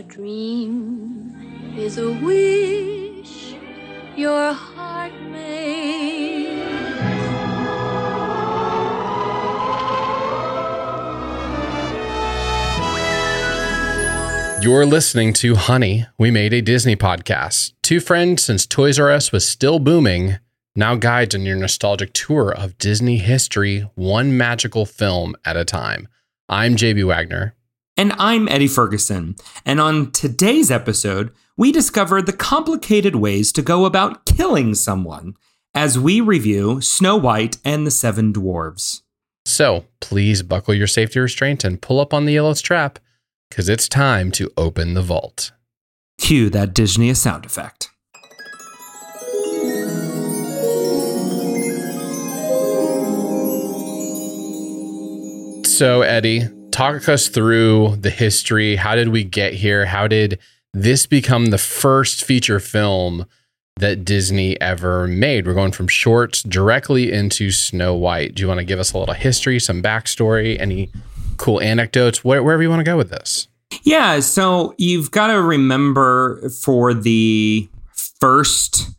A dream is a wish your heart made. You're listening to Honey, We Made a Disney Podcast. Two friends since Toys R Us was still booming, now guides on your nostalgic tour of Disney history, one magical film at a time. I'm JB Wagner. And I'm Eddie Ferguson. And on today's episode, we discover the complicated ways to go about killing someone as we review Snow White and the Seven Dwarves. So please buckle your safety restraint and pull up on the yellow strap because it's time to open the vault. Cue that Disney sound effect. So, Eddie, talk us through the history. How did we get here? How did this become the first feature film that Disney ever made? We're going from shorts directly into Snow White. Do you want to give us a little history, some backstory, any cool anecdotes, wherever you want to go with this? Yeah, so you've got to remember for the first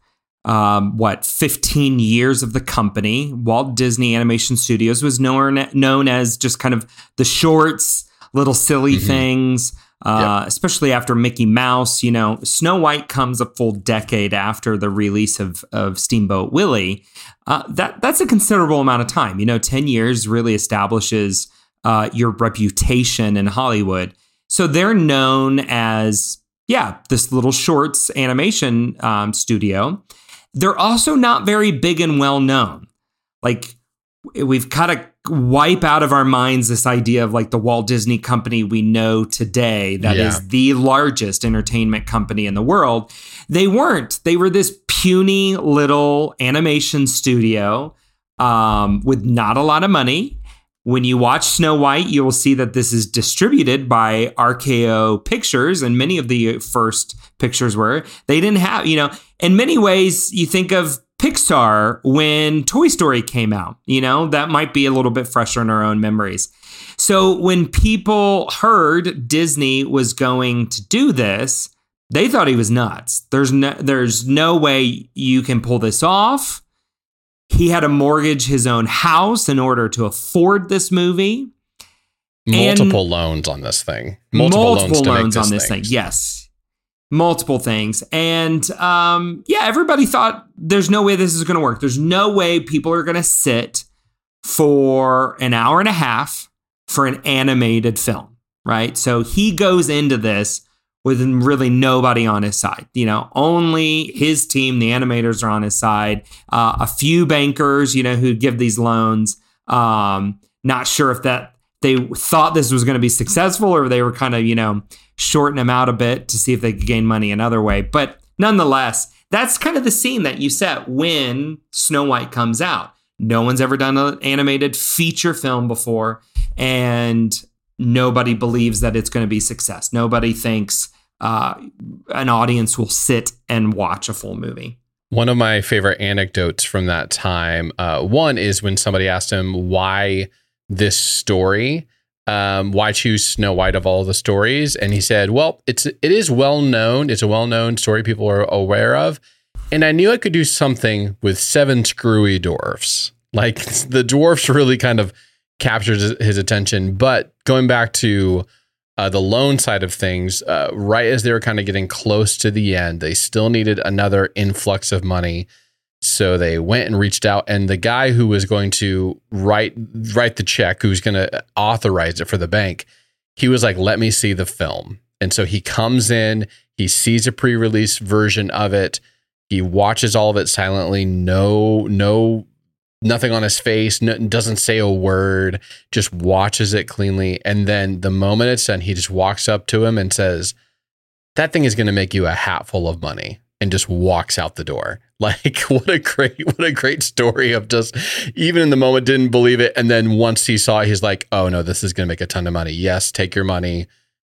um, what 15 years of the company. Walt disney animation studios was known known as just kind of the shorts little silly mm-hmm. things uh, yep. especially after mickey mouse you know. Snow white comes a full decade after the release of, of steamboat willie. Uh, that that's a considerable amount of time you know. 10 years really establishes uh, your reputation in hollywood. So they're known as yeah this little shorts animation um, studio they're also not very big and well known. Like we've kind of wipe out of our minds this idea of like the Walt Disney Company we know today that yeah. is the largest entertainment company in the world. They weren't. They were this puny little animation studio um, with not a lot of money when you watch Snow White, you will see that this is distributed by RKO Pictures, and many of the first pictures were. They didn't have, you know, in many ways, you think of Pixar when Toy Story came out, you know, that might be a little bit fresher in our own memories. So when people heard Disney was going to do this, they thought he was nuts. There's no there's no way you can pull this off. He had to mortgage his own house in order to afford this movie. Multiple and loans on this thing. Multiple, multiple loans, loans on this thing. Yes. Multiple things. And um, yeah, everybody thought there's no way this is going to work. There's no way people are going to sit for an hour and a half for an animated film, right? So he goes into this with really nobody on his side. You know, only his team, the animators, are on his side. Uh, a few bankers, you know, who give these loans. Um, not sure if that they thought this was going to be successful or they were kind of, you know, shorting him out a bit to see if they could gain money another way. But nonetheless, that's kind of the scene that you set when Snow White comes out. No one's ever done an animated feature film before. And nobody believes that it's going to be success. Nobody thinks uh, an audience will sit and watch a full movie. One of my favorite anecdotes from that time, uh, one is when somebody asked him why this story, um, why choose Snow White of all the stories, and he said, "Well, it's it is well known. It's a well known story people are aware of, and I knew I could do something with seven screwy dwarfs. Like the dwarfs really kind of." Captures his attention. But going back to uh, the loan side of things, uh, right as they were kind of getting close to the end, they still needed another influx of money. So they went and reached out, and the guy who was going to write write the check, who's going to authorize it for the bank, he was like, "Let me see the film." And so he comes in, he sees a pre-release version of it, he watches all of it silently, no no nothing on his face, no, doesn't say a word, just watches it cleanly. And then the moment it's done, he just walks up to him and says, That thing is going to make you a hat full of money. And just walks out the door. Like what a great, what a great story of just even in the moment didn't believe it. And then once he saw it, he's like, oh no, this is gonna make a ton of money. Yes, take your money,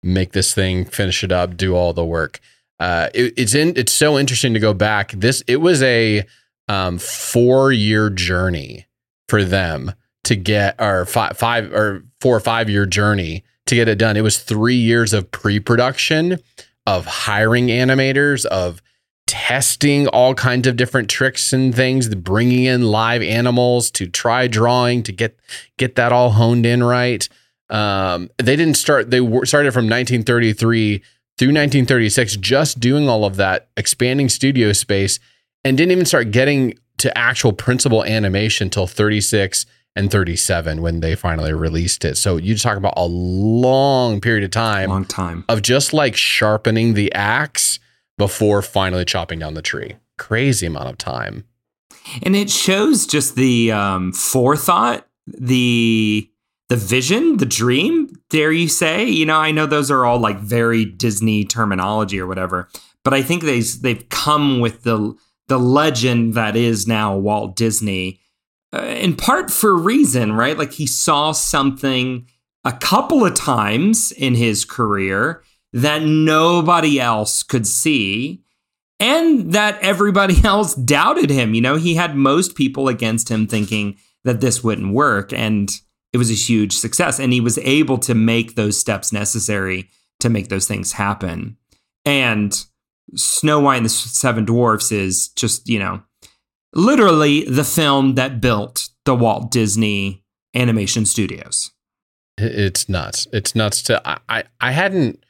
make this thing, finish it up, do all the work. Uh, it, it's in it's so interesting to go back. This it was a um, four year journey for them to get, or five, five or four or five year journey to get it done. It was three years of pre production, of hiring animators, of testing all kinds of different tricks and things, bringing in live animals to try drawing to get get that all honed in right. Um, they didn't start. They started from 1933 through 1936, just doing all of that, expanding studio space, and didn't even start getting to actual principal animation till 36 and 37 when they finally released it. So you talk about a long period of time, long time of just like sharpening the axe before finally chopping down the tree. Crazy amount of time. And it shows just the um, forethought, the the vision, the dream, dare you say? You know, I know those are all like very Disney terminology or whatever, but I think they they've come with the the legend that is now Walt Disney, uh, in part for a reason, right? Like he saw something a couple of times in his career that nobody else could see and that everybody else doubted him. You know, he had most people against him thinking that this wouldn't work. And it was a huge success. And he was able to make those steps necessary to make those things happen. And Snow White and the Seven Dwarfs is just, you know, literally the film that built the Walt Disney Animation Studios. It's nuts. It's nuts to I, I, I hadn't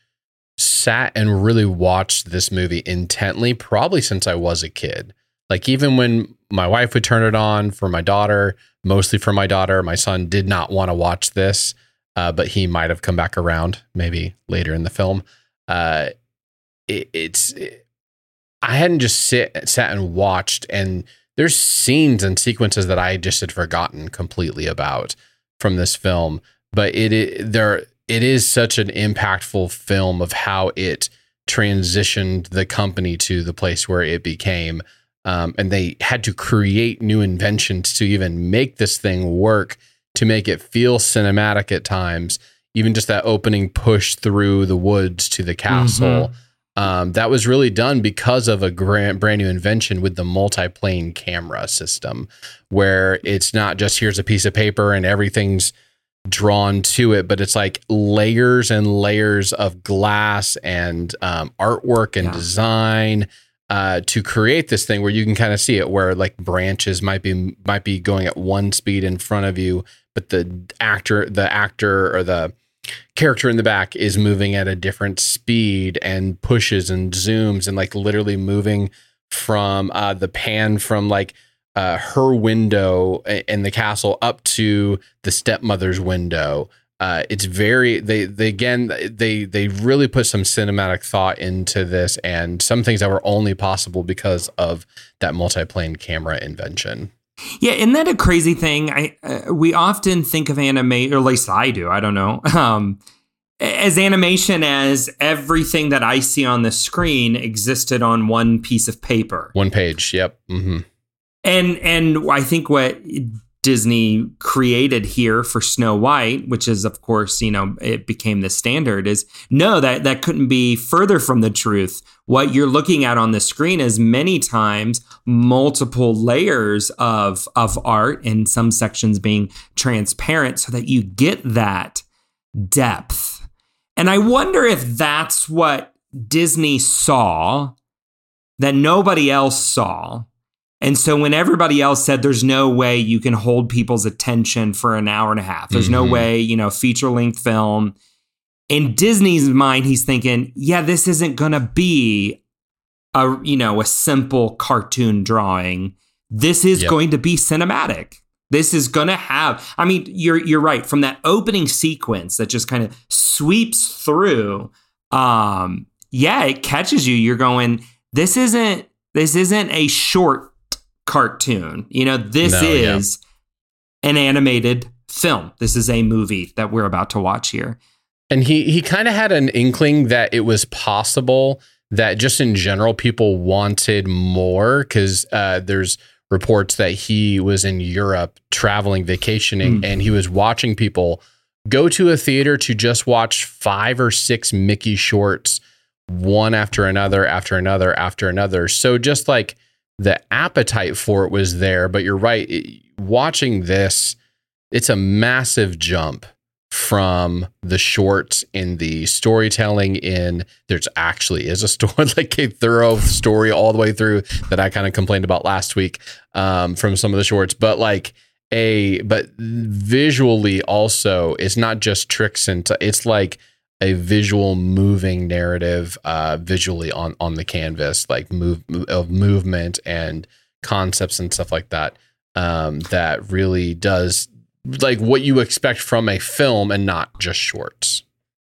sat and really watched this movie intently probably since I was a kid. Like even when my wife would turn it on for my daughter, mostly for my daughter, my son did not want to watch this, uh, but he might have come back around maybe later in the film. Uh, it, it's it, I hadn't just sit sat and watched, and there's scenes and sequences that I just had forgotten completely about from this film. But it, it there it is such an impactful film of how it transitioned the company to the place where it became. Um, and they had to create new inventions to even make this thing work to make it feel cinematic at times. Even just that opening push through the woods to the castle. Mm-hmm um, that was really done because of a grand, brand new invention with the multi-plane camera system, where it's not just here's a piece of paper and everything's drawn to it, but it's like layers and layers of glass and um, artwork and yeah. design uh, to create this thing where you can kind of see it, where like branches might be might be going at one speed in front of you, but the actor, the actor or the character in the back is moving at a different speed and pushes and zooms and like literally moving from uh, the pan from like uh, her window in the castle up to the stepmother's window. Uh, it's very they they again they they really put some cinematic thought into this and some things that were only possible because of that multi-plane camera invention. Yeah, isn't that a crazy thing? I uh, we often think of anime, or at least I do. I don't know. Um, as animation as everything that I see on the screen existed on one piece of paper, one page. Yep. Mm-hmm. And and I think what Disney created here for Snow White, which is of course, you know, it became the standard is no, that that couldn't be further from the truth. What you're looking at on the screen is many times multiple layers of of art and some sections being transparent so that you get that depth. And I wonder if that's what Disney saw that nobody else saw and so when everybody else said there's no way you can hold people's attention for an hour and a half, there's mm-hmm. no way, you know, feature length film. In Disney's mind, he's thinking, yeah, this isn't going to be a, you know, a simple cartoon drawing. This is yep. going to be cinematic. This is going to have I mean, you're you're right from that opening sequence that just kind of sweeps through um yeah, it catches you. You're going this isn't this isn't a short cartoon. You know, this no, is yeah. an animated film. This is a movie that we're about to watch here. And he he kind of had an inkling that it was possible that just in general people wanted more because uh, there's reports that he was in Europe traveling, vacationing, mm. and he was watching people go to a theater to just watch five or six Mickey shorts, one after another, after another, after another. So just like the appetite for it was there, but you're right. It, watching this, it's a massive jump from the shorts in the storytelling in there's actually is a story like a thorough story all the way through that I kind of complained about last week um, from some of the shorts but like a but visually also it's not just tricks and t- it's like a visual moving narrative uh visually on on the canvas like move of movement and concepts and stuff like that um that really does like what you expect from a film and not just shorts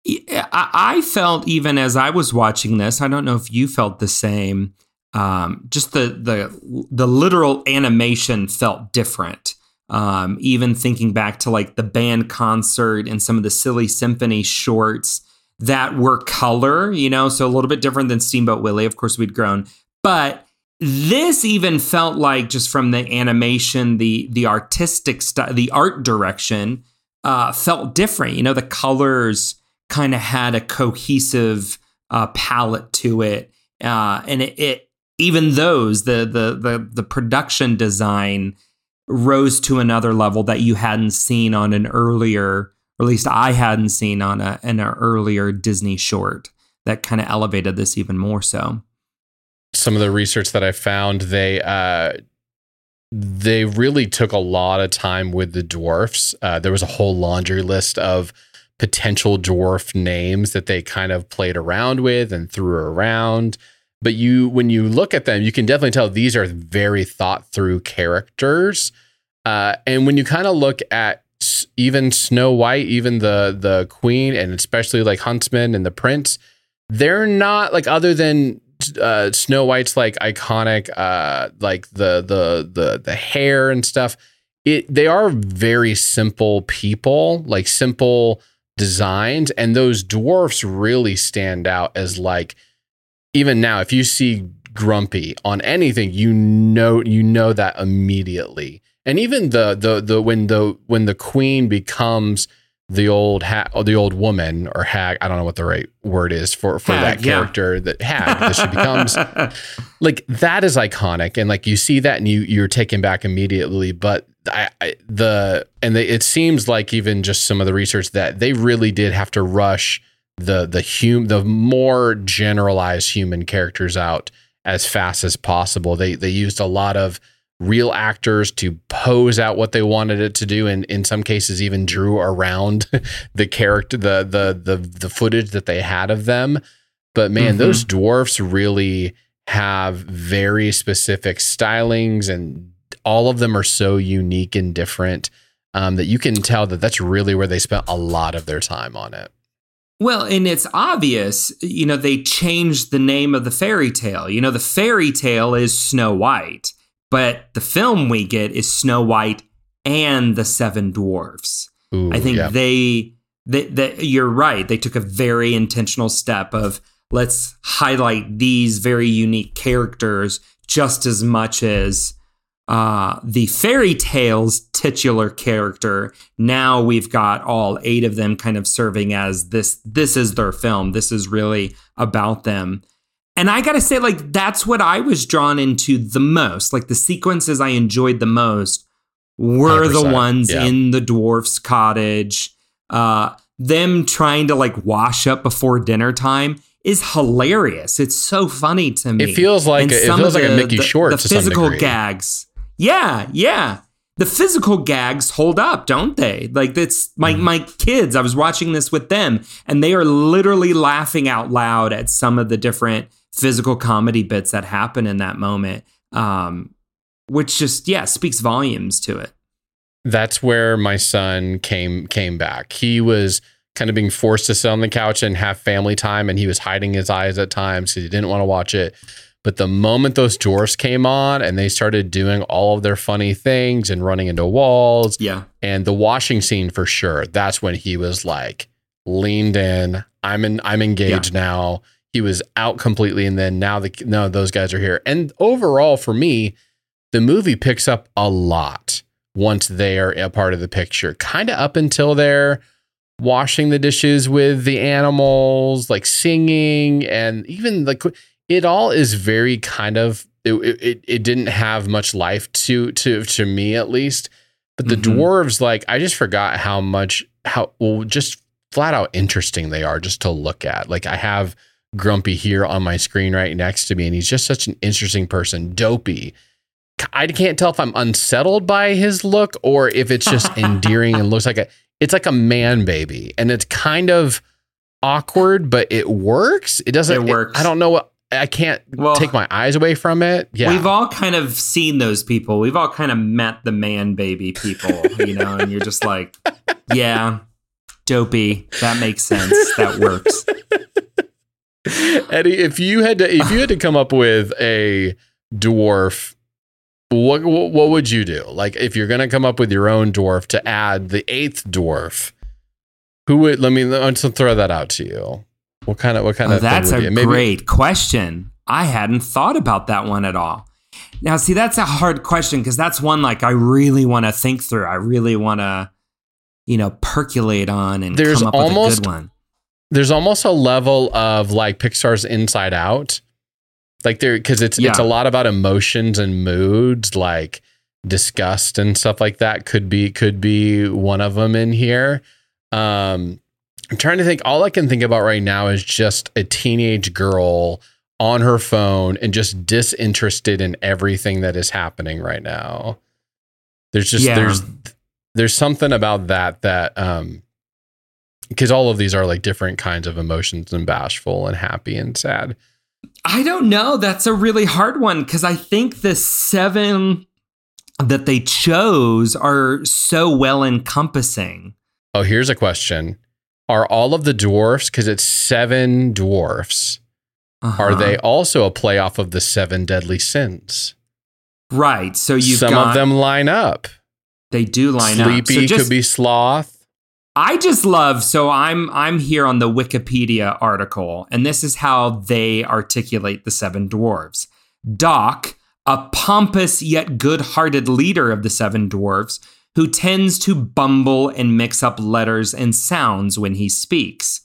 Yeah, I felt even as I was watching this, I don't know if you felt the same. Um, just the the the literal animation felt different. Um, even thinking back to like the band concert and some of the silly symphony shorts that were color, you know, so a little bit different than Steamboat Willie. Of course, we'd grown, but this even felt like just from the animation, the the artistic the art direction uh, felt different. You know, the colors kind of had a cohesive uh, palette to it, uh, and it, it even those the the the the production design rose to another level that you hadn't seen on an earlier, or at least I hadn't seen on a an earlier Disney short that kind of elevated this even more so. some of the research that I found, they uh, they really took a lot of time with the dwarfs. Uh, there was a whole laundry list of potential dwarf names that they kind of played around with and threw around. But you, when you look at them, you can definitely tell these are very thought through characters. Uh, and when you kind of look at even Snow White, even the the Queen, and especially like Huntsman and the Prince, they're not like other than uh, Snow White's like iconic, uh, like the the the the hair and stuff. It they are very simple people, like simple designs, and those dwarfs really stand out as like even now if you see Grumpy on anything, you know you know that immediately. And even the the the when the when the queen becomes the old ha- or the old woman or hag, I don't know what the right word is for for Hag, that yeah. character that hag that she becomes like that is iconic and like you see that and you you're taken back immediately but I, I the and they, it seems like even just some of the research that they really did have to rush the the hum the more generalized human characters out as fast as possible. They they used a lot of real actors to pose out what they wanted it to do and in some cases even drew around the character the the the the footage that they had of them. But man Mhm. those dwarfs really have very specific stylings and all of them are so unique and different um, that you can tell that that's really where they spent a lot of their time on it Well, and it's obvious, you know, they changed the name of the fairy tale. You know, the fairy tale is Snow White, but the film we get is Snow White and the Seven Dwarfs. Ooh, I think yeah. they, they, they, you're right. They took a very intentional step of let's highlight these very unique characters just as much as uh, the fairy tale's titular character. Now we've got all eight of them kind of serving as this. This is their film. This is really about them. And I gotta say, like that's what I was drawn into the most. Like the sequences I enjoyed the most were the 100%, ones yeah. in the dwarf's cottage. Uh, them trying to like wash up before dinner time is hilarious. It's so funny to me. it feels like And it feels like a the- Mickey the- Short The physical gags. Yeah, yeah. The physical gags hold up, don't they? Like that's my Mm-hmm. my kids. I was watching this with them, and they are literally laughing out loud at some of the different physical comedy bits that happen in that moment. Um, which just yeah speaks volumes to it. that's where my son came came back. He was kind of being forced to sit on the couch and have family time, and he was hiding his eyes at times because he didn't want to watch it. But the moment those dwarfs came on and they started doing all of their funny things and running into walls Yeah, and the washing scene for sure, that's when he was like leaned in. I'm in. I'm engaged now. He was out completely, and then now the no, those guys are here. And overall, for me, the movie picks up a lot once they are a part of the picture. Kind of up until they're washing the dishes with the animals, like singing, and even like it all is very kind of. It, it, it didn't have much life to to to me at least But the Mhm. dwarves, like, I just forgot how much, how, well, just flat out interesting they are just to look at. Like, I have Grumpy here on my screen right next to me, and he's just such an interesting person. Dopey. I can't tell if I'm unsettled by his look or if it's just endearing and looks like a, it's like a man baby. And it's kind of awkward, but it works. It doesn't, It works. I don't know what, I can't Well, take my eyes away from it. Yeah. We've all kind of seen those people. We've all kind of met the man baby people, you know, and you're just like, yeah, dopey. That makes sense. That works. Eddie, if you had to, if you had to come up with a dwarf, what, what would you do? Like, if you're gonna come up with your own dwarf to add the eighth dwarf, who would? Let me let's throw that out to you. What kind of what kind Oh, of? that's a maybe- great question. I hadn't thought about that one at all. Now, see, that's a hard question because that's one like I really want to think through. I really want to, you know, percolate on and There's come up with a almost- good one. There's almost a level of like Pixar's Inside Out, like there because it's it's a lot about emotions and moods, like disgust and stuff like that. Could be could be one of them in here. Um, I'm trying to think. All I can think about right now is just a teenage girl on her phone and just disinterested in everything that is happening right now. There's just Yeah. there's there's something about that that um because all of these are like different kinds of emotions and bashful and happy and sad. I don't know. That's a really hard one because I think the seven that they chose are so well encompassing. Oh, here's a question. Are all of the dwarfs, because it's seven dwarfs, are Uh-huh. they also a playoff of the seven deadly sins? right? So you've Some got of them line up. they do line up. Sleepy So could be sloth. I just love so I'm I'm here on the Wikipedia article and this is how they articulate the seven dwarves. Doc, a pompous yet good-hearted leader of the seven dwarves who tends to bumble and mix up letters and sounds when he speaks.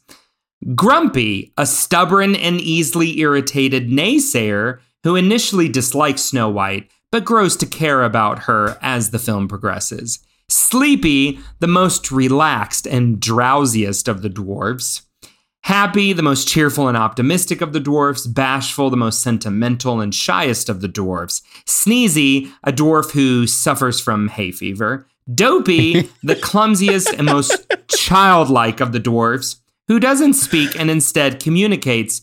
Grumpy, a stubborn and easily irritated naysayer who initially dislikes Snow White but grows to care about her as the film progresses. Sleepy, the most relaxed and drowsiest of the dwarves. Happy, the most cheerful and optimistic of the dwarfs. Bashful, the most sentimental and shyest of the dwarfs. Sneezy, a dwarf who suffers from hay fever. Dopey, the clumsiest and most childlike of the dwarfs, who doesn't speak and instead communicates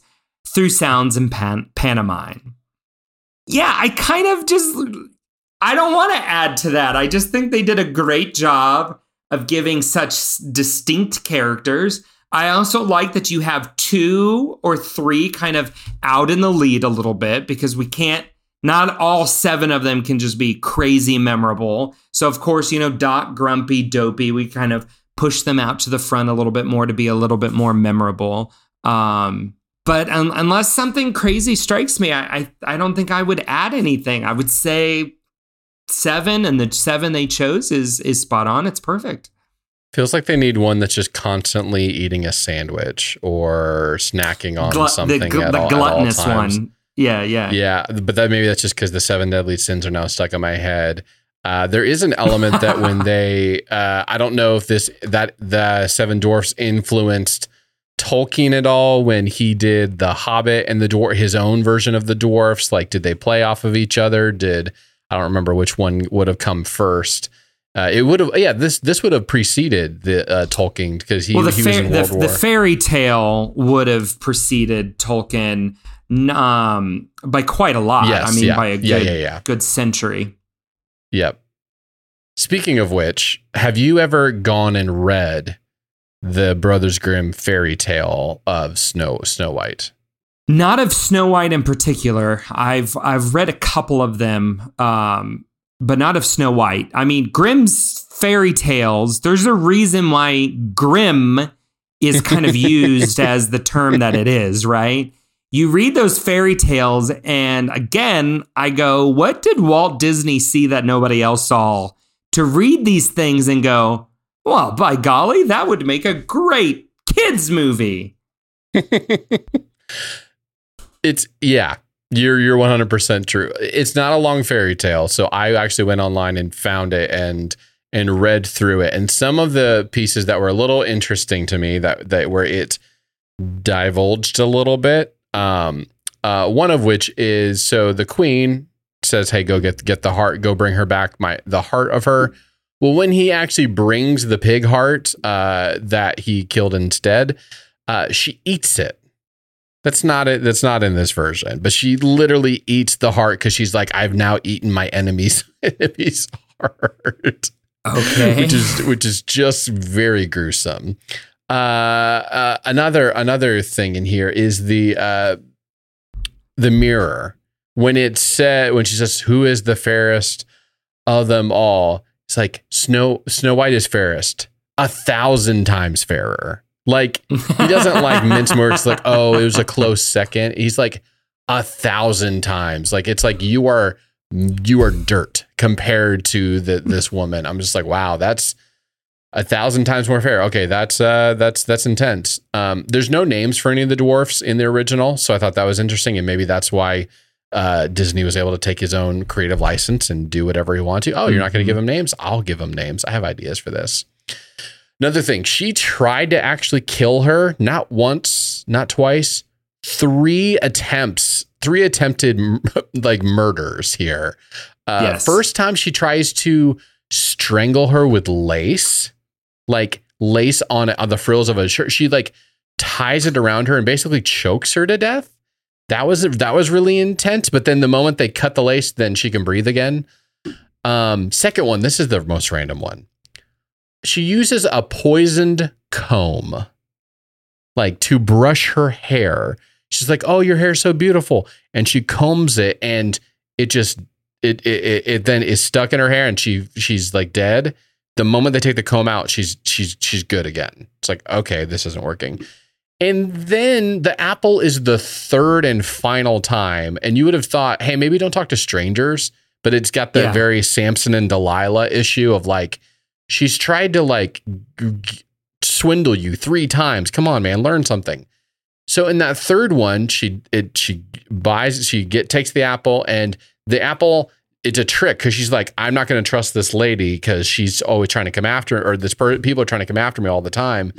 through sounds and pan- pantomime. Yeah, I kind of just I don't want to add to that. I just think they did a great job of giving such distinct characters. I also like that you have two or three kind of out in the lead a little bit because we can't not all seven of them can just be crazy memorable. So of course, you know, Doc, Grumpy, Dopey, we kind of push them out to the front a little bit more to be a little bit more memorable. Um, but un- unless something crazy strikes me, I, I I don't think I would add anything. I would say seven, and the seven they chose is is spot on. It's perfect. Feels like they need one that's just constantly eating a sandwich or snacking on Glut- something the, gl- at the all, at all gluttonous times. one. Yeah, yeah. Yeah, but that maybe that's just because the seven deadly sins are now stuck in my head. Uh, there is an element that when they, uh, I don't know if this that the seven dwarfs influenced Tolkien at all when he did the Hobbit and the dwarf his own version of the dwarfs. Like, did they play off of each other? Did I don't remember which one would have come first. Uh, it would have, yeah. This this would have preceded the uh, Tolkien because he, well, the, he was fair, in the, War. the fairy tale would have preceded Tolkien um, by quite a lot. Yes, I mean, yeah. by a good, Yeah, yeah, yeah. good century. Yep. Speaking of which, have you ever gone and read the Brothers Grimm fairy tale of Snow Snow White? Not of Snow White in particular. I've I've read a couple of them, um, but not of Snow White. I mean, Grimm's fairy tales. There's a reason why Grimm is kind of used as the term that it is, right? You read those fairy tales, and again, I go, what did Walt Disney see that nobody else saw? To read these things and go, well, by golly, that would make a great kids movie. It's yeah, you're you're 100% true. It's not a long fairy tale, so I actually went online and found it and and read through it. And some of the pieces that were a little interesting to me that that where it divulged a little bit. Um, uh, one of which is so the queen says, "Hey, go get get the heart. Go bring her back. My the heart of her." Well, when he actually brings the pig heart uh, that he killed instead, uh, she eats it. That's not it. That's not in this version. But she literally eats the heart because she's like, "I've now eaten my enemy's enemy's heart." Okay, which is which is just very gruesome. Uh, uh, another another thing in here is the uh, the mirror when it said when she says, "Who is the fairest of them all?" It's like Snow Snow White is fairest, a thousand times fairer. Like he doesn't like mince words. Like oh, it was a close second. He's like a thousand times. Like it's like you are you are dirt compared to the, this woman. I'm just like wow, that's a thousand times more fair. Okay, that's uh, that's that's intense. Um, there's no names for any of the dwarfs in the original, so I thought that was interesting, and maybe that's why uh, Disney was able to take his own creative license and do whatever he wanted to. Oh, you're not going to give him names? I'll give him names. I have ideas for this. Another thing, she tried to actually kill her, not once, not twice, three attempts, three attempted like murders here. Uh, yes. First time she tries to strangle her with lace, like lace on on the frills of a shirt. She like ties it around her and basically chokes her to death that was that was really intense. But then the moment they cut the lace, then she can breathe again. Um, second one, this is the most random one. She uses a poisoned comb, like to brush her hair. She's like, "Oh, your hair's so beautiful," and she combs it, and it just it it it, it then is stuck in her hair, and she she's like dead. The moment they take the comb out, she's she's she's good again. It's like, okay, this isn't working. And then the apple is the third and final time. And you would have thought, hey, maybe don't talk to strangers, but it's got the yeah. very Samson and Delilah issue of like, she's tried to like g- swindle you three times. Come on, man, learn something. So in that third one, she it she buys she get takes the apple and the apple it's a trick because she's like I'm not going to trust this lady because she's always trying to come after or this per- people are trying to come after me all the time.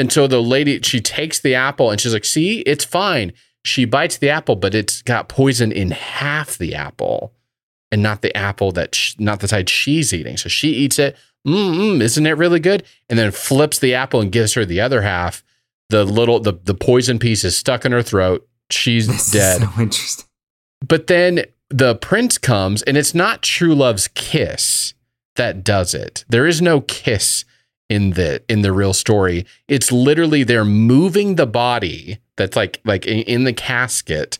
And so the lady, she takes the apple and she's like, see, it's fine. She bites the apple, but it's got poison in half the apple and not the apple that, not the side she's eating. So she eats it. Mm, isn't it really good? And then flips the apple and gives her the other half. The little, the, the poison piece is stuck in her throat. She's this dead. so interesting. But then the prince comes and it's not true love's kiss that does it. There is no kiss in the in the real story. It's literally they're moving the body that's like like in, in the casket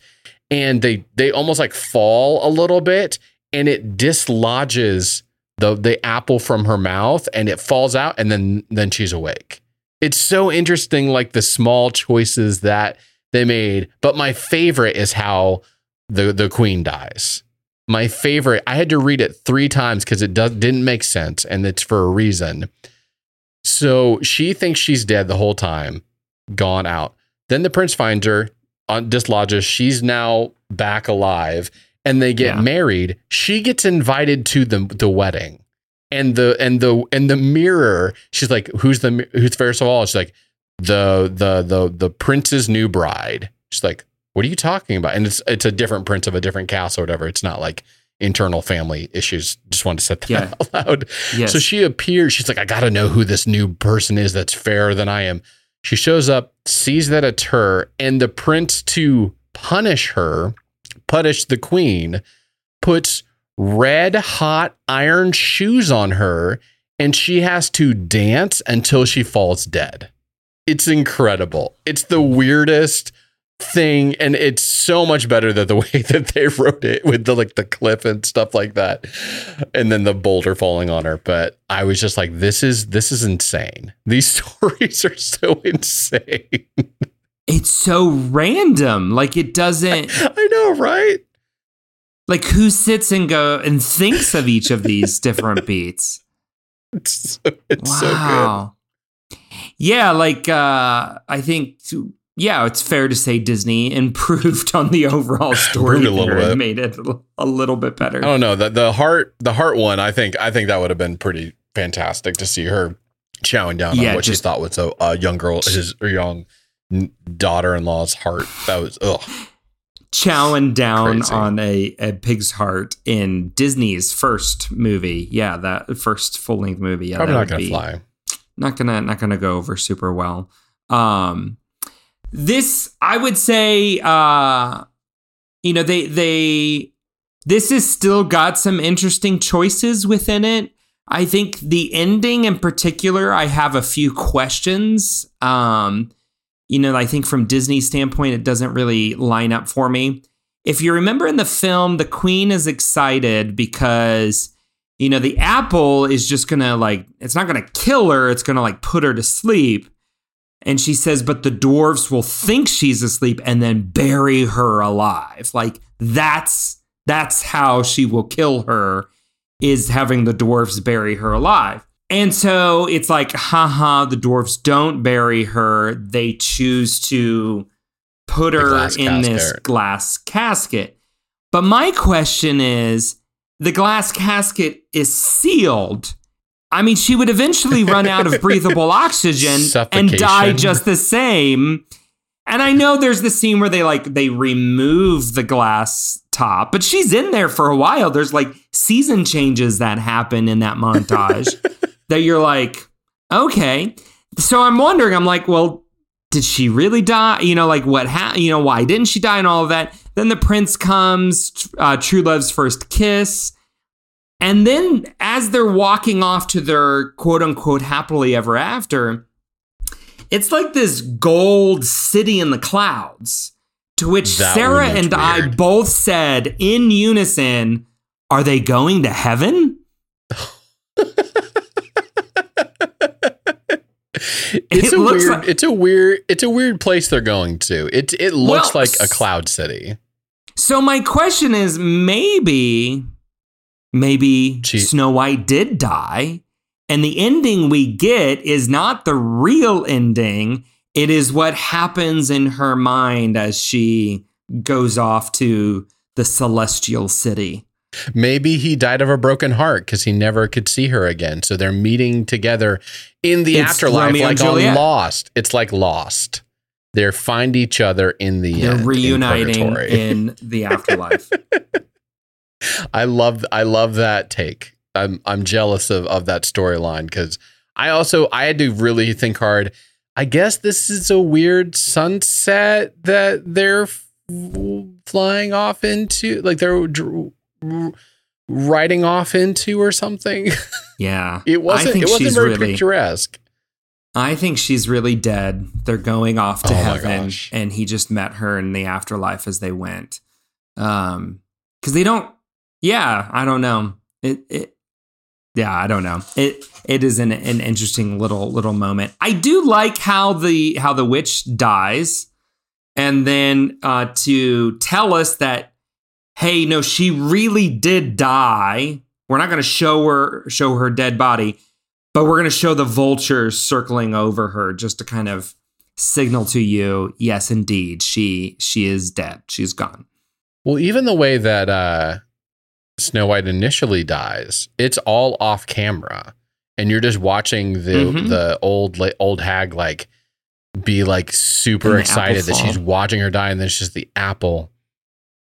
and they they almost like fall a little bit and it dislodges the the apple from her mouth and it falls out and then then she's awake. It's so interesting like the small choices that they made, but my favorite is how the the queen dies. My favorite, I had to read it 3 times cuz it does didn't make sense and it's for a reason so she thinks she's dead the whole time, gone out. Then the prince finds her, on uh, dislodges. She's now back alive, and they get yeah. married. She gets invited to the the wedding, and the and the and the mirror. She's like, "Who's the who's fairest of all?" She's like, "The the the the prince's new bride." She's like, "What are you talking about?" And it's it's a different prince of a different castle or whatever. It's not like internal family issues. Just wanted to set that yeah. out loud. Yes. So she appears. She's like, I got to know who this new person is that's fairer than I am. She shows up, sees that it's her, and the prince to punish her, punish the queen, puts red hot iron shoes on her, and she has to dance until she falls dead. It's incredible. It's the weirdest thing and it's so much better than the way that they wrote it with the like the cliff and stuff like that and then the boulder falling on her. But i was just like this is this is insane. These stories are so insane. It's so random. Like it doesn't i know right? Like who sits and go and thinks of each of these different beats? It's, so, it's wow. so good. Yeah like uh i think yeah, it's fair to say Disney improved on the overall story a little bit. made it a little bit better. I don't know the the heart the heart one. I think I think that would have been pretty fantastic to see her chowing down Yeah, on what just- she thought was a, a young girl, his or young daughter in law's heart. That was ugh. chowing down Crazy. on a, a pig's heart in Disney's first movie. Yeah, that first full length movie. Yeah, Probably not gonna be fly. not gonna not gonna go over super well. Um, this I would say, uh, you know, they they this has still got some interesting choices within it. I think the ending in particular, I have a few questions. Um, you know, I think from Disney's standpoint, it doesn't really line up for me. If you remember in the film, the queen is excited because, you know, the apple is just gonna like, it's not gonna kill her, it's gonna like put her to sleep. And she says, but the dwarves will think she's asleep and then bury her alive. Like that's that's how she will kill her is having the dwarves bury her alive. And so it's like, haha, the dwarves don't bury her. They choose to put her in this glass casket. But my question is the glass casket is sealed. I mean, she would eventually run out of breathable oxygen and die just the same. And I know there's the scene where they like they remove the glass top, but she's in there for a while. There's like season changes that happen in that montage that you're like, okay. So I'm wondering, I'm like, well, did she really die? You know, like what ha- you know, why didn't she die and all of that? Then the prince comes, uh, True Love's first kiss. And then as they're walking off to their quote unquote happily ever after, it's like this gold city in the clouds. To which That Sarah and I both said in unison, Are they going to heaven? It's It a looks weird. like- it's a weird. It's a weird place they're going to. It it looks Well, like a cloud city. So my question is maybe maybe She- Snow White did die and the ending we get is not the real ending. It is what happens in her mind as she goes off to the celestial city. Maybe he died of a broken heart because he never could see her again. So they're meeting together in the It's afterlife, Romeo like on Lost. It's like Lost. They find each other in the They're uh, end, reuniting purgatory. in the afterlife. I love I love that take. I'm I'm jealous of of that storyline because I also I had to really think hard. I guess this is a weird sunset that they're f- flying off into, like they're dr- riding off into or something. yeah. It wasn't think it wasn't very really picturesque. I think she's really dead. They're going off to Oh heaven, and he just met her in the afterlife as they went. Um, because they don't. Yeah, I don't know. It. It. Yeah, I don't know. It. It is an an interesting little little moment. I do like how the how the witch dies, and then uh, to tell us that, hey, no, she really did die. We're not going to show her show her dead body but we're going to show the vultures circling over her just to kind of signal to you yes indeed she she is dead she's gone Well, even the way that uh, Snow White initially dies, it's all off camera, and you're just watching the Mhm. the old old hag like be like super excited that she's watching her die, and then it's just the apple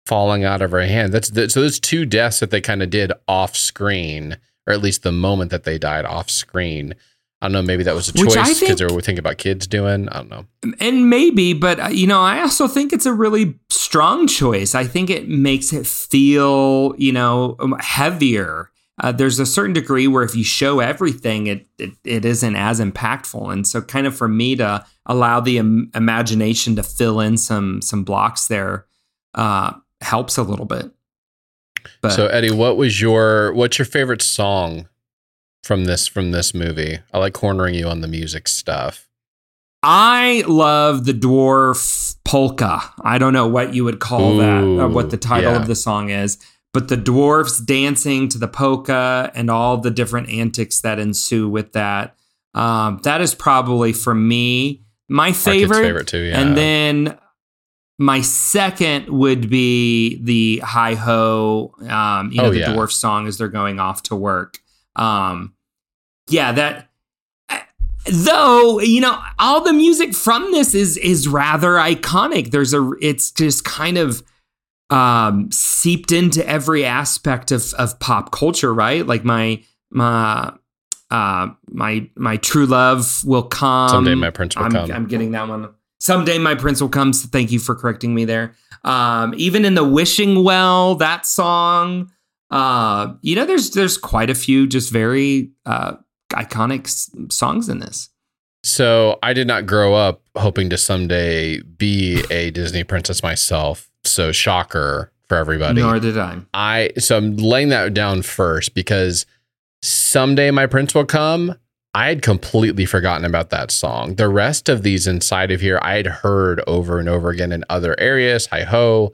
falling out of her hand. That's the, so those two deaths that they kind of did off screen, or at least the moment that they died off screen. I don't know. Maybe that was a Which choice because they were thinking about kids doing. I don't know. and maybe but uh, you know i also think it's a really strong choice i think it makes it feel you know um, heavier uh, there's a certain degree where if you show everything it, it it isn't as impactful and so kind of for me to allow the Im- imagination to fill in some some blocks there uh helps a little bit but so Eddie, what was your what's your favorite song from this from this movie? I like cornering you on the music stuff. I love the dwarf polka. I don't know what you would call that, or what the title yeah. of the song is, but the dwarfs dancing to the polka and all the different antics that ensue with that. Um, that is probably for me my favorite. favorite too. Yeah. And then my second would be the hi ho, um, you know, Oh, the yeah. dwarf song as they're going off to work. Um, yeah, that though you know all the music from this is is rather iconic. There's a it's just kind of um seeped into every aspect of of pop culture right? Like my my uh my my true love will come. Someday my prince will I'm, come. I'm getting that one. Someday my prince will come so thank you for correcting me there. Um even in the wishing well that song uh you know there's there's quite a few just very uh iconic s- songs in this. So I did not grow up hoping to someday be a Disney princess myself. So shocker for everybody. Nor did I. I so I'm laying that down first because someday my prince will come. I had completely forgotten about that song. The rest of these inside of here, I had heard over and over again in other areas. Hi ho,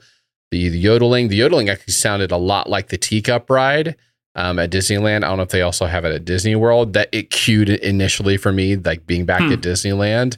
the, the yodeling. The yodeling actually sounded a lot like the teacup ride um, at Disneyland. I don't know if they also have it at Disney World. That it cued initially for me, like being back Hmm. at Disneyland.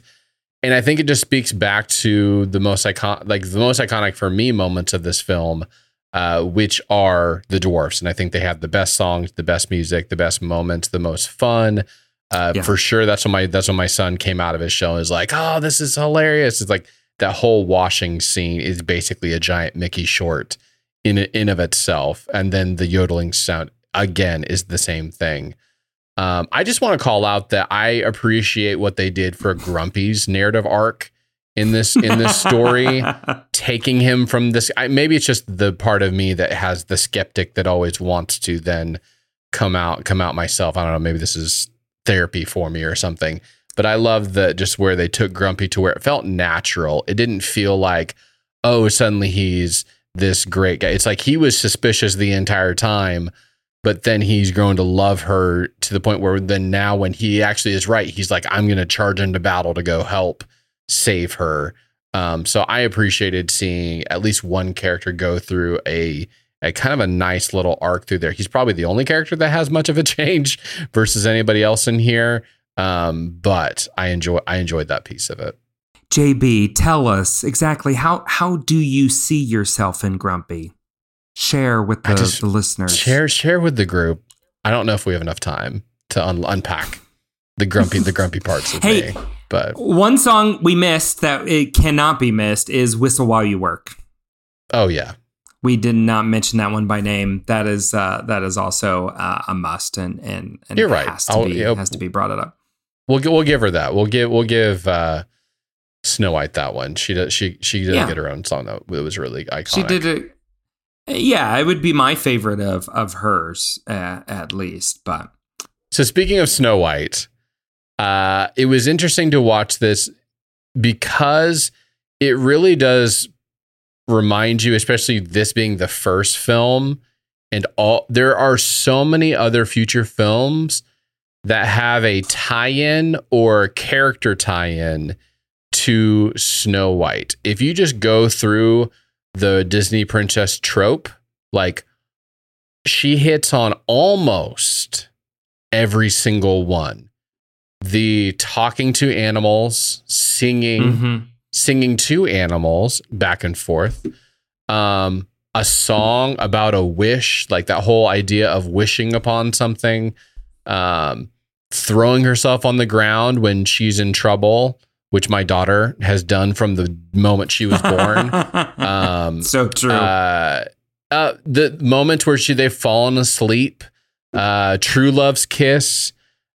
And I think it just speaks back to the most icon, like the most iconic for me moments of this film, uh, which are the dwarfs. And I think they have the best songs, the best music, the best moments, the most fun. Uh, Yeah. For sure, that's when my that's when my son came out of his show and was like, "Oh, this is hilarious!" It's like that whole washing scene is basically a giant Mickey short in in of itself, and then the yodeling sound again is the same thing. Um, I just want to call out that I appreciate what they did for Grumpy's narrative arc in this in this story taking him from this I, maybe it's just the part of me that has the skeptic that always wants to then come out come out myself. I don't know maybe this is therapy for me or something. But i love the just where they took grumpy to where it felt natural. It didn't feel like oh suddenly he's this great guy. It's like he was suspicious the entire time but then he's grown to love her to the point where then now when he actually is right he's like i'm going to charge into battle to go help save her um, so I appreciated seeing at least one character go through a a kind of a nice little arc through there. He's probably the only character that has much of a change versus anybody else in here. Um, but I enjoy I enjoyed that piece of it. JB, tell us exactly how how do you see yourself in Grumpy? Share with the, just- the listeners. Share share with the group. I don't know if we have enough time to un- unpack the grumpy the grumpy parts of Hey. me, but One song we missed that it cannot be missed is "Whistle While You Work." oh yeah, We did not mention that one by name. That is uh, that is also uh, a must, and and, and You're right. Has to I'll- be has to be brought it up. we'll we'll give her that. We'll give we'll give uh, Snow White that one. She does she she did Yeah. get her own song though. it was really iconic. She did it. Yeah, it would be my favorite of of hers uh, at least. But So speaking of Snow White, uh, it was interesting to watch this because it really does remind you, especially this being the first film, and all there are so many other future films that have a tie-in or character tie-in to Snow White. If you just go through the Disney princess trope, like she hits on almost every single one. The talking to animals, singing, Mhm. singing to animals back and forth. Um, a song about a wish, like that whole idea of wishing upon something. Um, throwing herself on the ground when she's in trouble, which my daughter has done from the moment she was born. um, so true. uh, uh, the moment where she they've fallen asleep, uh, true love's kiss,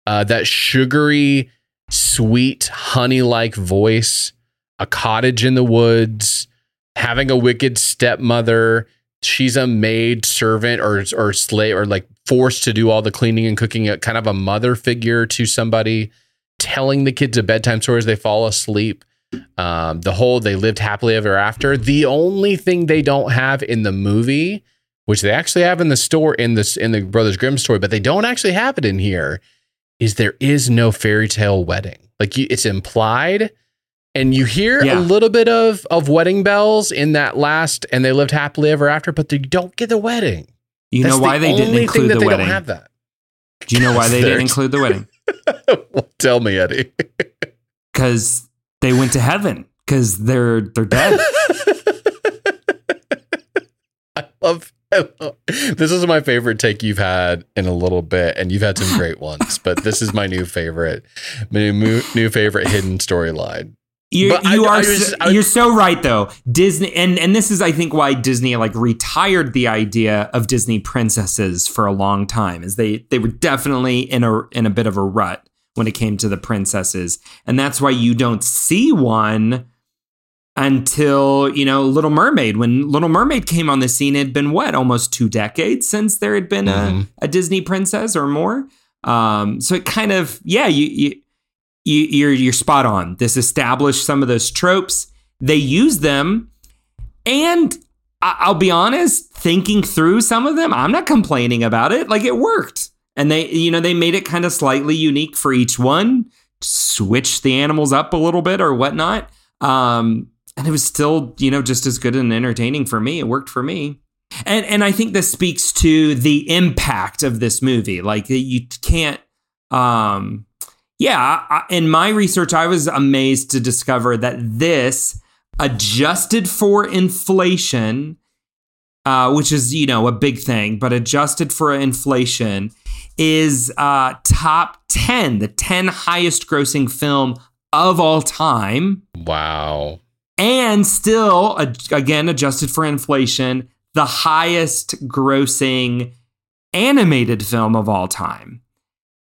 uh, that sugary, sweet, honey like voice, a cottage in the woods, having a wicked stepmother. She's a maid servant or or slave or like forced to do all the cleaning and cooking. A kind of a mother figure to somebody, telling the kids a bedtime story as they fall asleep um, the whole they lived happily ever after. The only thing they don't have in the movie, which they actually have in the store in this in the Brothers Grimm story, but they don't actually have it in here, is there is no fairy tale wedding. Like you, it's implied, and you hear Yeah. a little bit of of wedding bells in that last, and they lived happily ever after, but they don't get the wedding. you That's know why the they didn't include the they wedding? don't have that. Do you know why they didn't include the wedding? Tell me, Eddie. Because they went to heaven. Because they're they're dead. I love, I love this is my favorite take you've had in a little bit, and you've had some great ones, but this is my new favorite, my new, new favorite hidden storyline. You, But I- you I are was- so, I- you're so right though. Disney and and this is I think why Disney like retired the idea of Disney princesses for a long time is they they were definitely in a in a bit of a rut when it came to the princesses. And that's why you don't see one until, you know, Little Mermaid. When Little Mermaid came on the scene, it had been what, almost two decades since there had been Mhm. a, a Disney princess or more. Um, so it kind of, yeah, you, you you, you're you're spot on. This established some of those tropes. They use them, and I, I'll be honest, thinking through some of them, I'm not complaining about it. Like it worked, and they you know they made it kind of slightly unique for each one, switched the animals up a little bit or whatnot. Um, and it was still you know just as good and entertaining for me. It worked for me. And and I think this speaks to the impact of this movie. Like you can't um yeah, in my research, I was amazed to discover that this, adjusted for inflation, uh, which is you know a big thing, but adjusted for inflation, is uh, top ten, the ten highest grossing film of all time, Wow. and still again adjusted for inflation, the highest grossing animated film of all time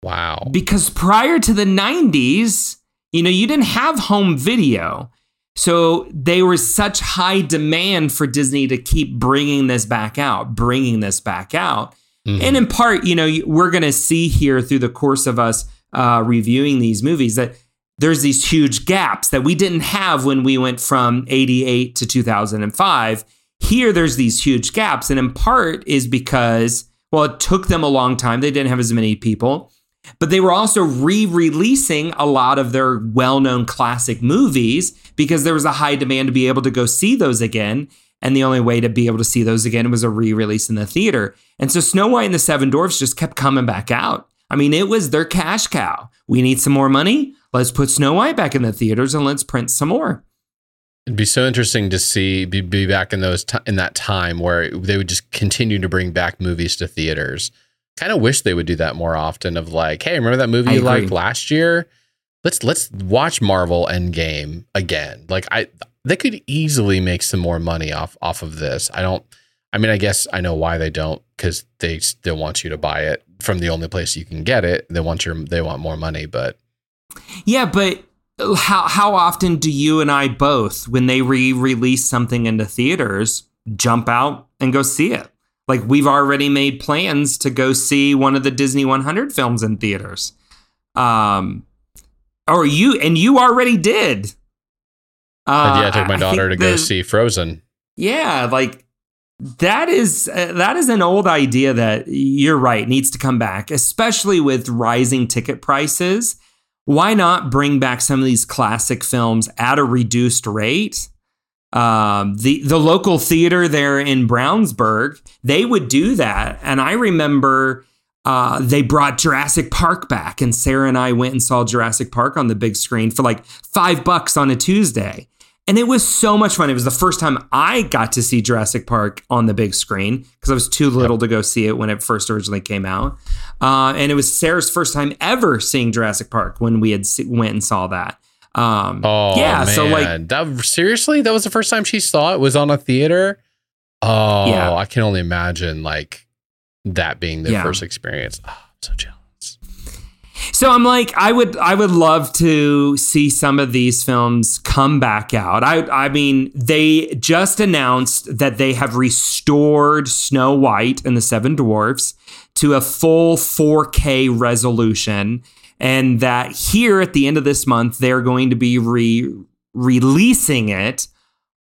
Wow. because prior to the 90s, you know, you didn't have home video. So there was such high demand for Disney to keep bringing this back out, bringing this back out. Mhm. And in part, you know, we're going to see here through the course of us uh, reviewing these movies that there's these huge gaps that we didn't have when we went from 88 to 2005. Here, there's these huge gaps. And in part is because, well, it took them a long time. They didn't have as many people, but they were also re releasing a lot of their well known classic movies because there was a high demand to be able to go see those again. And the only way to be able to see those again was a re release in the theater. And so Snow White and the Seven Dwarfs just kept coming back out. I mean, it was their cash cow. We need some more money. Let's put Snow White back in the theaters and let's print some more. It'd be so interesting to see be, be back in those ti in that time where they would just continue to bring back movies to theaters. Kind of wish they would do that more often. Of like, hey, remember that movie I you agree. liked last year? Let's let's watch Marvel Endgame again. Like I, they could easily make some more money off off of this. I don't. I mean, I guess I know why they don't because they still want you to buy it from the only place you can get it. They want your they want more money, but Yeah, but uh, how how often do you and I both, when they re-release something into theaters, jump out and go see it? Like we've already made plans to go see one of the Disney 100 films in theaters. Um, or you and you already did. Uh, yeah, I took my daughter to go the- see Frozen. Yeah, like that is uh, that is an old idea that you're right needs to come back, especially with rising ticket prices. Why not bring back some of these classic films at a reduced rate? Um, the the local theater there in Brownsburg, they would do that, and I remember uh, they brought Jurassic Park back, and Sarah and I went and saw Jurassic Park on the big screen for like five bucks on a Tuesday. And it was so much fun. It was the first time I got to see Jurassic Park on the big screen because I was too little to go see it when it first originally came out. Uh, and it was Sarah's first time ever seeing Jurassic Park when we had se- went and saw that. Um, Oh yeah, man. so like that seriously, that was the first time she saw it. Was on a theater. Oh, Yeah. I can only imagine like that being the Yeah. first experience. Oh, I'm so jealous. So I'm like, I would, I would love to see some of these films come back out. I, I mean, they just announced that they have restored Snow White and the Seven Dwarfs to a full 4K resolution, and that here at the end of this month they're going to be re releasing it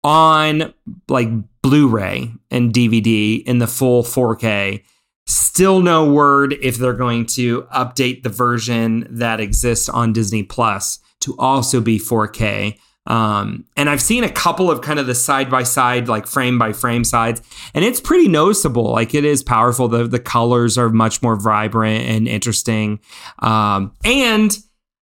on like Blu-ray and DVD in the full 4K. Still no word if they're going to update the version that exists on Disney Plus to also be 4K. Um, and I've seen a couple of kind of the side by side, like frame by frame sides, and it's pretty noticeable. Like it is powerful. The the colors are much more vibrant and interesting. Um, and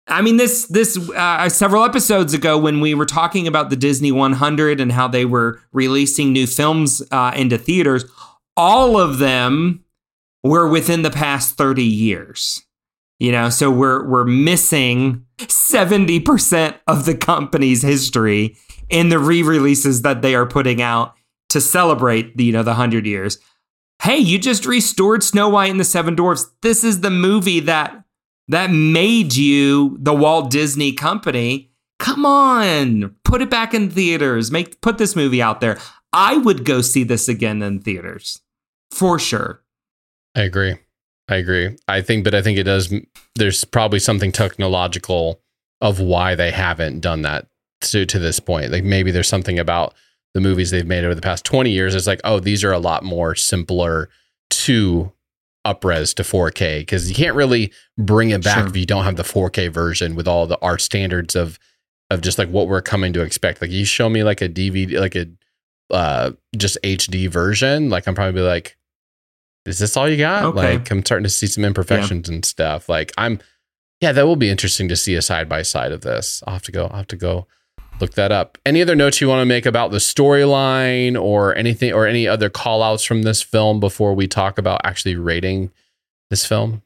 I mean, this this uh, several episodes ago when we were talking about the Disney 100 and how they were releasing new films uh, into theaters, all of them were within the past 30 years. You know, so we're we're missing 70% of the company's history in the re-releases that they are putting out to celebrate the, you know, the 100 years. Hey, you just restored Snow White and the Seven Dwarfs. This is the movie that that made you the Walt Disney Company. Come on, put it back in theaters. Make put this movie out there. I would go see this again in theaters. For sure. I agree. I agree. I think, but I think it does. There's probably something technological of why they haven't done that to to this point. Like maybe there's something about the movies they've made over the past 20 years. It's like, oh, these are a lot more simpler to upres to 4K because you can't really bring it back Sure. if you don't have the 4K version with all the art standards of of just like what we're coming to expect. Like you show me like a DVD, like a uh just HD version, like I'm probably like, is this all you got? Okay. Like I'm starting to see some imperfections and stuff. Like I'm yeah, that will be interesting to see a side by side of this. I'll have to go, I'll have to go look that up. Any other notes you want to make about the storyline or anything or any other call outs from this film before we talk about actually rating this film?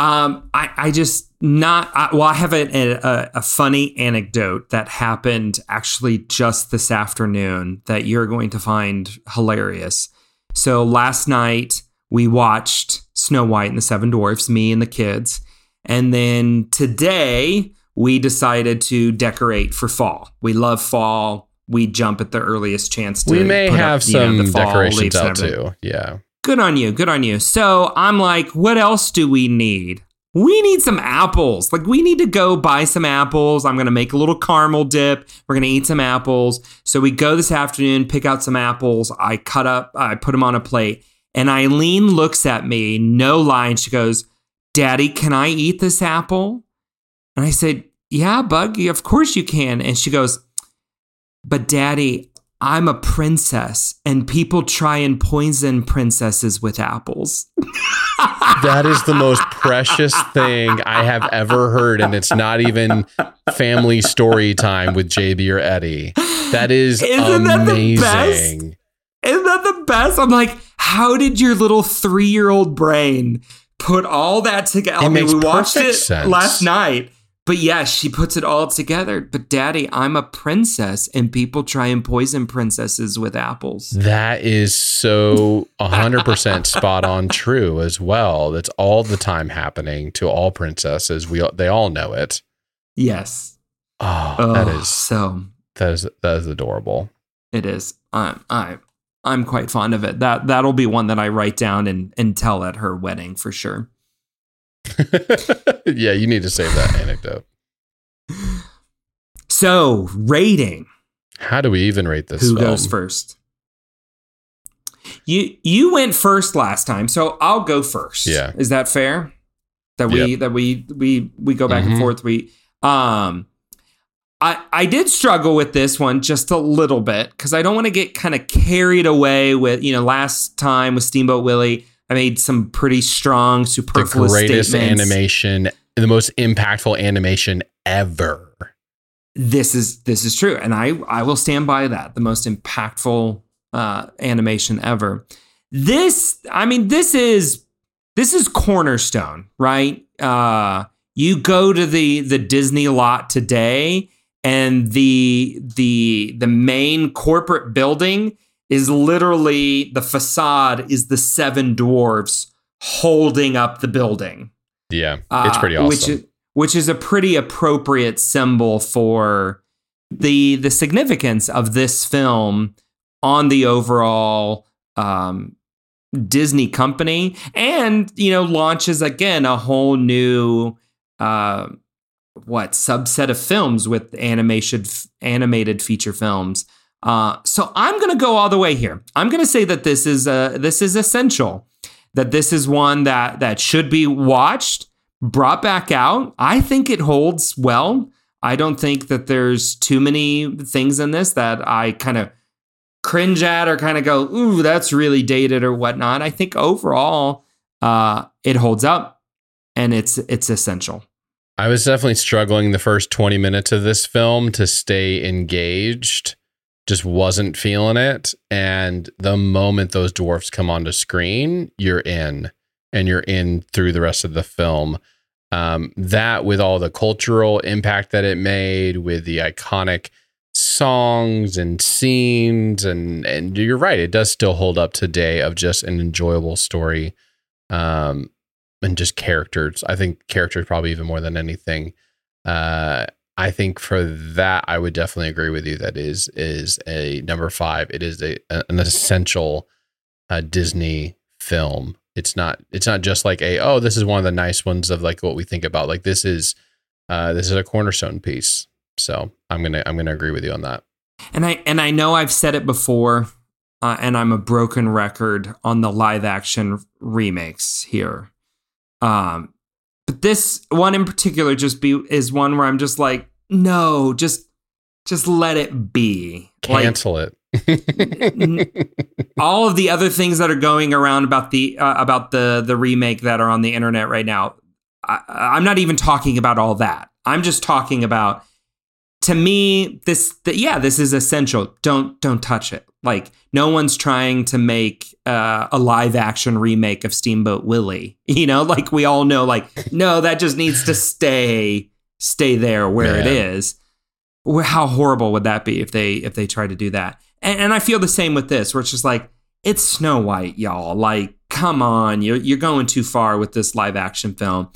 Um, I, I just not. I, well, I have a, a a funny anecdote that happened actually just this afternoon that you're going to find hilarious. So last night we watched Snow White and the Seven Dwarfs, me and the kids, and then today we decided to decorate for fall. We love fall. We jump at the earliest chance to. we may put up, have you know, some fall decorations out too. Yeah. good on you good on you so i'm like what else do we need we need some apples like we need to go buy some apples i'm gonna make a little caramel dip we're gonna eat some apples so we go this afternoon pick out some apples i cut up i put them on a plate and eileen looks at me no lie and she goes daddy can i eat this apple and i said yeah buggy of course you can and she goes but daddy I'm a princess, and people try and poison princesses with apples. That is the most precious thing I have ever heard. And it's not even family story time with JB or Eddie. That is Isn't that the best? amazing. Isn't that the best? I'm like, how did your little three year old brain put all that together? It I mean, we watched it sense. last night, but yes, she puts it all together. But daddy, I'm a princess, and people try and poison princesses with apples. That is so 100% spot on true as well. That's all the time happening to all princesses. We they all know it. Yes. Oh, Oh, that is so. that is that is adorable. It is. I'm I'm I'm quite fond of it. That that'll be one that I write down and and tell at her wedding for sure. yeah, you need to save that anecdote. So rating. How do we even rate this Who film? goes first? You you went first last time, so I'll go first. Yeah. Is that fair? That we that we we we go back Mhm. and forth. We um I I did struggle with this one just a little bit because I don't want to get kind of carried away with, you know, last time with Steamboat Willie, I made some pretty strong superfluous the greatest statements. animation, the most impactful animation ever. this is this is true and i i will stand by that the most impactful uh animation ever this i mean this is this is cornerstone right uh you go to the the disney lot today and the the the main corporate building is literally the facade is the seven dwarfs holding up the building Yeah, it's uh, pretty awesome. Which is, which is a pretty appropriate symbol for the the significance of this film on the overall um, Disney company, and you know launches again a whole new uh, what subset of films with animation animated feature films. Uh, so I'm gonna go all the way here. I'm gonna say that this is uh, this is essential. That this is one that that should be watched brought back out. I think it holds well. I don't think that there's too many things in this that I kind of cringe at or kind of go, ooh, that's really dated or whatnot. I think overall, uh, it holds up and it's it's essential. I was definitely struggling the first 20 minutes of this film to stay engaged just wasn't feeling it. And the moment those dwarfs come onto screen, you're in and you're in through the rest of the film. Um, that with all the cultural impact that it made, with the iconic songs and scenes, and and you're right, it does still hold up today of just an enjoyable story, um, and just characters. I think characters probably even more than anything. Uh, I think for that, I would definitely agree with you. That is is a number five. It is a an essential uh, Disney film it's not it's not just like a oh this is one of the nice ones of like what we think about like this is uh this is a cornerstone piece so i'm gonna i'm gonna agree with you on that and i and i know i've said it before uh, and i'm a broken record on the live action remakes here um but this one in particular just be is one where i'm just like no just just let it be. Cancel like, it all of the other things that are going around about the uh, about the the remake that are on the internet right now I, i'm not even talking about all that. I'm just talking about to me this the, yeah this is essential. Don't don't touch it like no one's trying to make uh, a live action remake of steamboat willie you know like we all know like no that just needs to stay stay there where it is how horrible would that be if they if they tried to do that and, and I feel the same with this, where it's just like, it's Snow White, y'all. Like, come on, you're, you're going too far with this live action film.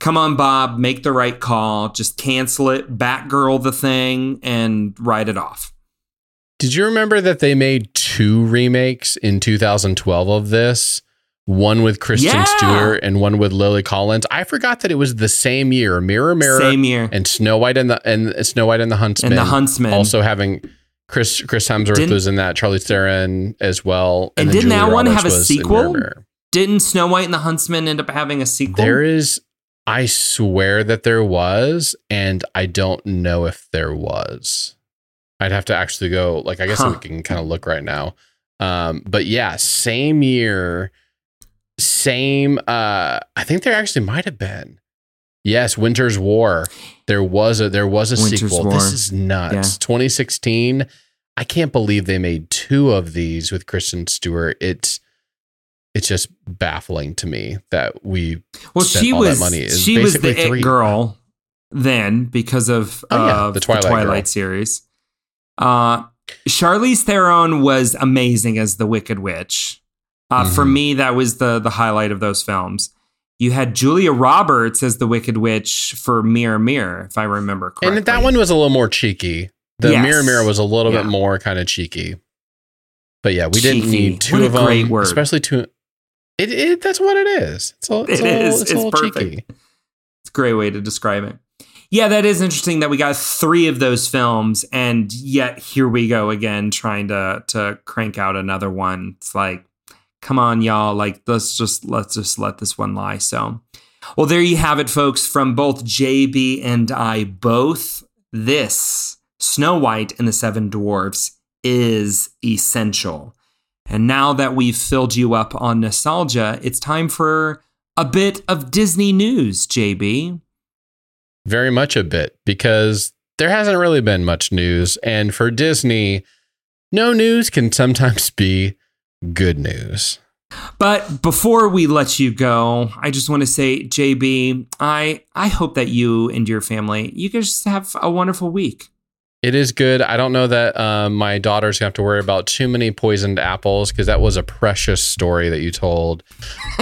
Come on, Bob, make the right call. Just cancel it, Batgirl the thing, and write it off. Did you remember that they made two remakes in 2012 of this? One with Kristen yeah. Stewart and one with Lily Collins. I forgot that it was the same year. Mirror, mirror, same year, and Snow White and the and Snow White and the Huntsman. And the Huntsman also having Chris Chris Hemsworth didn't, was in that. Charlize Theron as well. And, and didn't that one have a sequel? Didn't Snow White and the Huntsman end up having a sequel? There is. I swear that there was, and I don't know if there was. I'd have to actually go. Like I guess huh. we can kind of look right now. Um, but yeah, same year, same. Uh, I think there actually might have been. Yes, Winter's War. There was a there was a Winter's sequel. War. This is nuts. Yeah. 2016. I can't believe they made two of these with Kristen Stewart. It's it's just baffling to me that we well she was she was the three. it girl then because of oh, yeah, uh, the Twilight, the Twilight series. Uh, Charlize Theron was amazing as the Wicked Witch. Uh, mm-hmm. For me, that was the the highlight of those films. You had Julia Roberts as the Wicked Witch for Mirror Mirror, if I remember correctly. And that one was a little more cheeky. The yes. Mirror Mirror was a little yeah. bit more kind of cheeky. But yeah, we cheeky. didn't need two of them, word. especially two. It, it that's what it is. It's a, it's it a, is. It's, it's perfect. Cheeky. It's a great way to describe it. Yeah, that is interesting that we got three of those films, and yet here we go again trying to to crank out another one. It's like come on, y'all. Like, let's just let's just let this one lie. So, well, there you have it, folks. From both JB and I, both this Snow White and the Seven Dwarfs is essential. And now that we've filled you up on nostalgia, it's time for a bit of Disney news, JB. Very much a bit, because there hasn't really been much news. And for Disney, no news can sometimes be good news. But before we let you go, I just want to say, JB, I I hope that you and your family you guys have a wonderful week. It is good. I don't know that um, my daughters gonna have to worry about too many poisoned apples because that was a precious story that you told.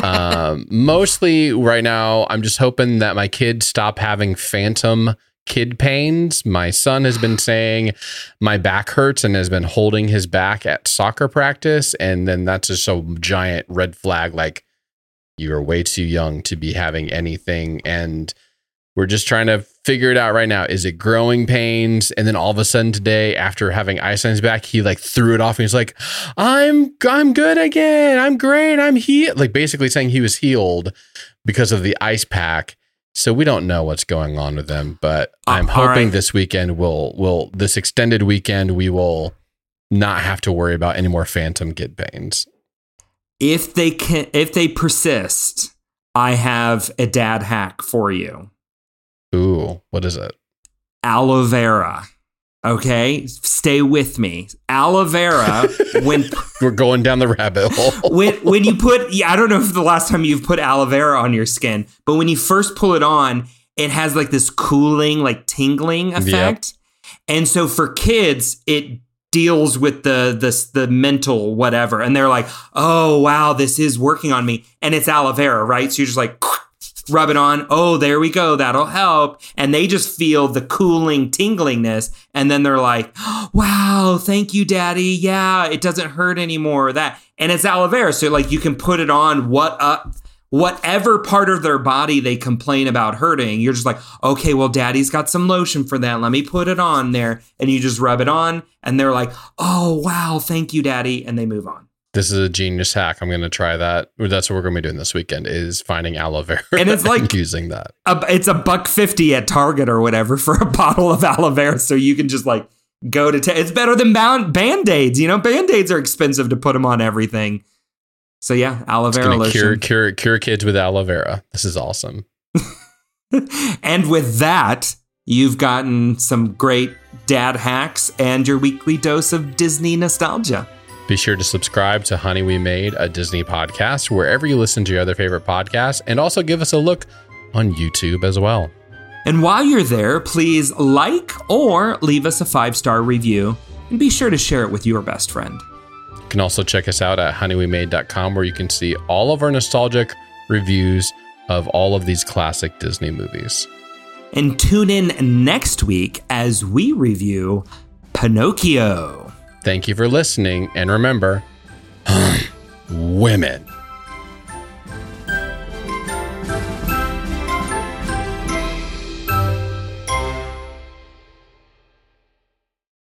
Um, mostly right now, I'm just hoping that my kids stop having phantom kid pains. My son has been saying my back hurts and has been holding his back at soccer practice. And then that's just a giant red flag like, you are way too young to be having anything. And we're just trying to figure it out right now. Is it growing pains? And then all of a sudden today, after having ice on his back, he like threw it off and he's like, I'm I'm good again. I'm great. I'm healed. Like basically saying he was healed because of the ice pack. So we don't know what's going on with them, but uh, I'm hoping right. this weekend will will this extended weekend we will not have to worry about any more phantom kid pains. If they can if they persist, I have a dad hack for you. Ooh, what is it? Aloe vera. Okay, stay with me. Aloe vera when We're going down the rabbit hole. when when you put yeah, I don't know if the last time you've put aloe vera on your skin, but when you first pull it on, it has like this cooling, like tingling effect. And so for kids, it deals with the the the mental whatever, and they're like, "Oh wow, this is working on me," and it's aloe vera, right? So you're just like. Rub it on. Oh, there we go. That'll help. And they just feel the cooling tinglingness. And then they're like, wow, thank you, daddy. Yeah, it doesn't hurt anymore. That and it's aloe vera. So like you can put it on what uh whatever part of their body they complain about hurting. You're just like, okay, well, daddy's got some lotion for that. Let me put it on there. And you just rub it on, and they're like, oh wow, thank you, daddy. And they move on. This is a genius hack. I'm going to try that. That's what we're going to be doing this weekend is finding aloe vera And it's like- using that. a, it's a buck fifty at Target or whatever for a bottle of aloe vera, so you can just like go to. Ta- it's better than band aids. You know, band aids are expensive to put them on everything. So yeah, aloe vera lotion. cure, cure, cure kids with aloe vera. This is awesome. and with that, you've gotten some great dad hacks and your weekly dose of Disney nostalgia. Be sure to subscribe to Honey We Made, a Disney podcast, wherever you listen to your other favorite podcasts, and also give us a look on YouTube as well. And while you're there, please like or leave us a five star review and be sure to share it with your best friend. You can also check us out at honeywemade.com where you can see all of our nostalgic reviews of all of these classic Disney movies. And tune in next week as we review Pinocchio. Thank you for listening, and remember, women.